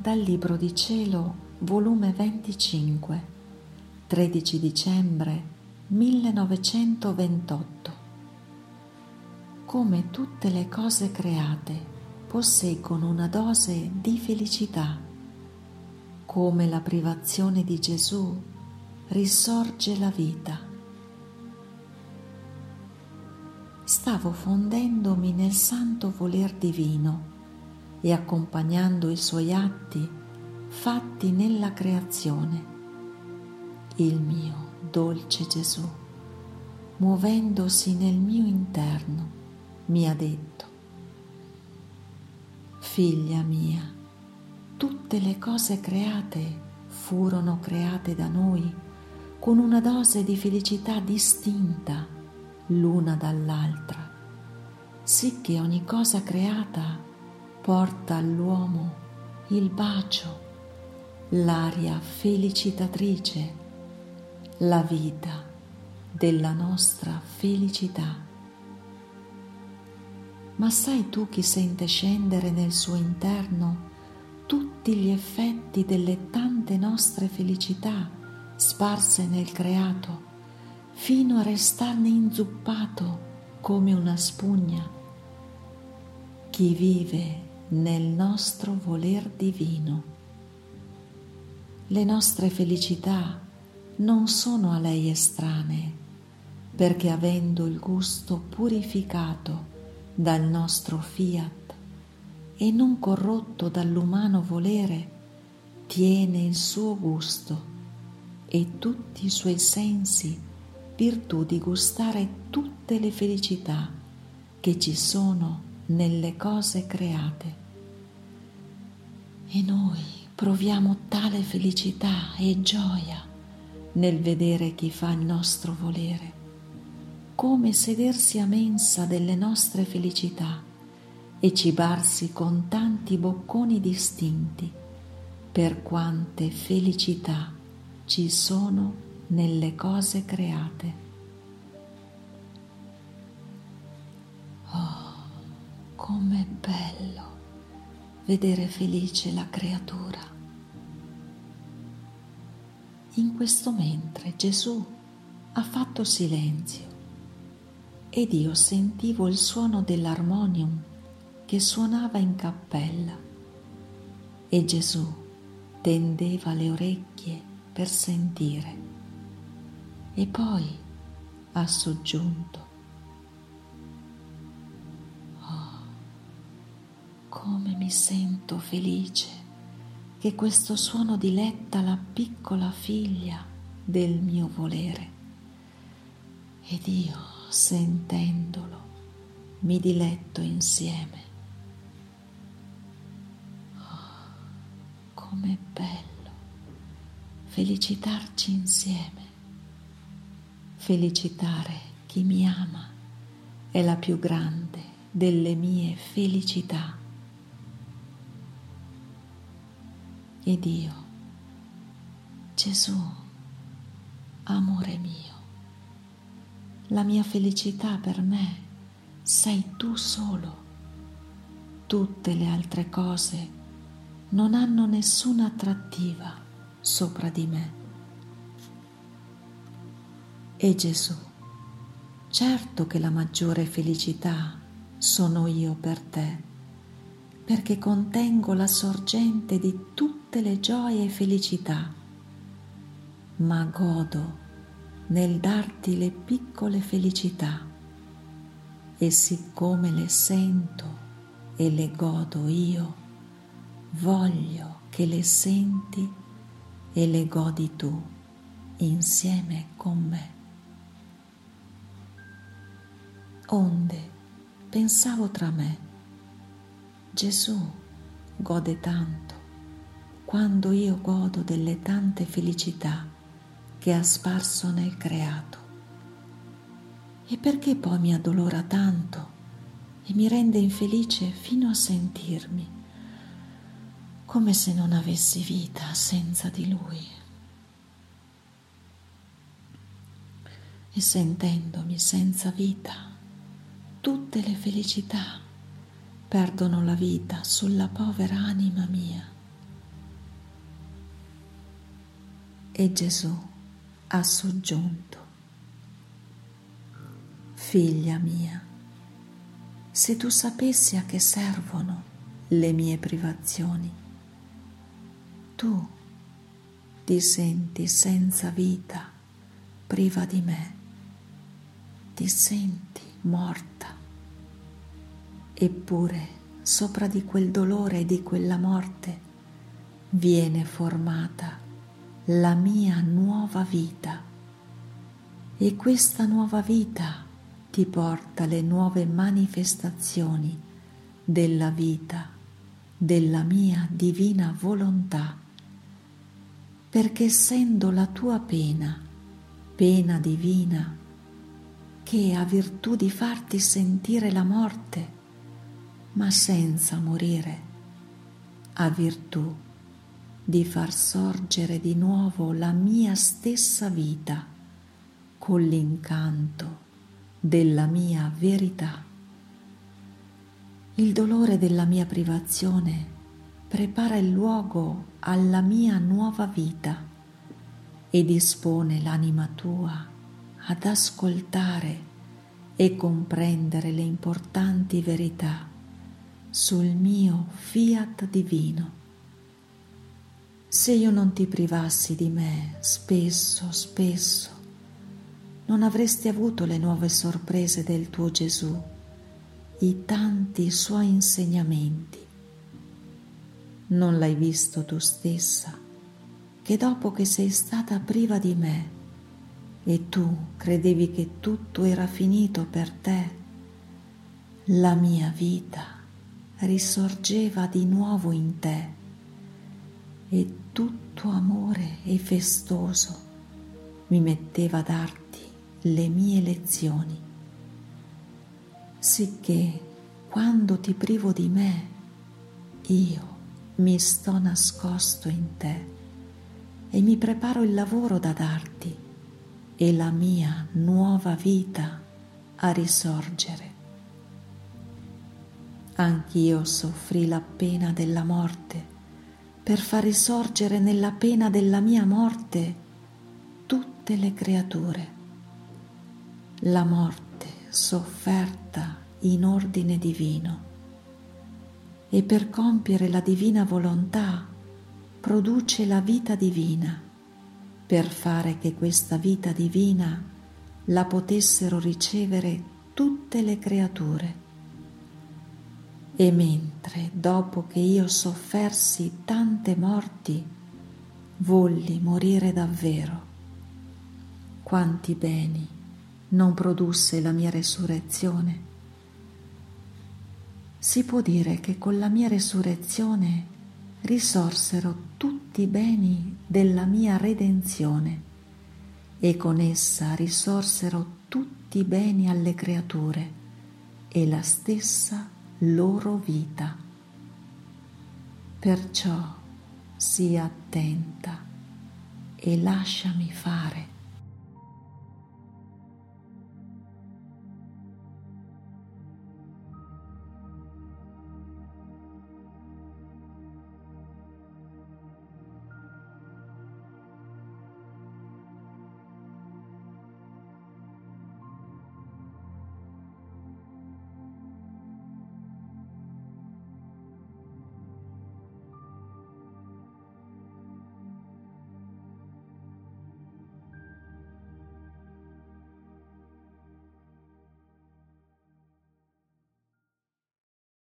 dal Libro di Cielo, volume 25, 13 dicembre 1928. Come tutte le cose create posseggono una dose di felicità, come la privazione di Gesù risorge la vita. Stavo fondendomi nel santo voler divino e accompagnando i suoi atti fatti nella creazione. Il mio dolce Gesù, muovendosi nel mio interno, mi ha detto, Figlia mia, tutte le cose create furono create da noi con una dose di felicità distinta l'una dall'altra, sicché ogni cosa creata porta all'uomo il bacio, l'aria felicitatrice, la vita della nostra felicità. Ma sai tu chi sente scendere nel suo interno tutti gli effetti delle tante nostre felicità sparse nel creato, fino a restarne inzuppato come una spugna? Chi vive nel nostro voler divino. Le nostre felicità non sono a lei estranee, perché avendo il gusto purificato dal nostro fiat e non corrotto dall'umano volere, tiene il suo gusto e tutti i suoi sensi virtù di gustare tutte le felicità che ci sono nelle cose create. E noi proviamo tale felicità e gioia nel vedere chi fa il nostro volere, come sedersi a mensa delle nostre felicità e cibarsi con tanti bocconi distinti, per quante felicità ci sono nelle cose create. Com'è bello vedere felice la creatura. In questo mentre Gesù ha fatto silenzio ed io sentivo il suono dell'armonium che suonava in cappella e Gesù tendeva le orecchie per sentire e poi ha soggiunto mi sento felice che questo suono diletta la piccola figlia del mio volere. Ed io, sentendolo, mi diletto insieme. Oh, com'è bello felicitarci insieme. Felicitare chi mi ama è la più grande delle mie felicità. Ed io, Gesù, amore mio, la mia felicità per me sei tu solo. Tutte le altre cose non hanno nessuna attrattiva sopra di me. E Gesù, certo che la maggiore felicità sono io per te perché contengo la sorgente di tutte le gioie e felicità, ma godo nel darti le piccole felicità e siccome le sento e le godo io, voglio che le senti e le godi tu insieme con me. Onde pensavo tra me, Gesù gode tanto quando io godo delle tante felicità che ha sparso nel creato. E perché poi mi addolora tanto e mi rende infelice fino a sentirmi come se non avessi vita senza di Lui? E sentendomi senza vita, tutte le felicità perdono la vita sulla povera anima mia. E Gesù ha soggiunto, Figlia mia, se tu sapessi a che servono le mie privazioni, tu ti senti senza vita, priva di me, ti senti morta Eppure, sopra di quel dolore e di quella morte, viene formata la mia nuova vita. E questa nuova vita ti porta le nuove manifestazioni della vita, della mia divina volontà, perché essendo la tua pena, pena divina, che ha virtù di farti sentire la morte, ma senza morire, ha virtù di far sorgere di nuovo la mia stessa vita con l'incanto della mia verità. Il dolore della mia privazione prepara il luogo alla mia nuova vita e dispone l'anima tua ad ascoltare e comprendere le importanti verità sul mio fiat divino se io non ti privassi di me spesso, spesso, non avresti avuto le nuove sorprese del tuo Gesù, i tanti suoi insegnamenti. Non l'hai visto tu stessa, che dopo che sei stata priva di me e tu credevi che tutto era finito per te, la mia vita risorgeva di nuovo in te e tutto amore e festoso mi metteva a darti le mie lezioni, sicché quando ti privo di me, io mi sto nascosto in te e mi preparo il lavoro da darti e la mia nuova vita a risorgere. Anch'io soffrì la pena della morte. Per far risorgere nella pena della mia morte tutte le creature. La morte sofferta in ordine divino. E per compiere la divina volontà produce la vita divina per fare che questa vita divina la potessero ricevere tutte le creature e mentre, dopo che io soffersi tante morti, volli morire davvero, quanti beni non produsse la mia resurrezione? Si può dire che con la mia resurrezione risorsero tutti i beni della mia redenzione e con essa risorsero tutti i beni alle creature e la stessa loro vita. Perciò sii attenta e lasciami fare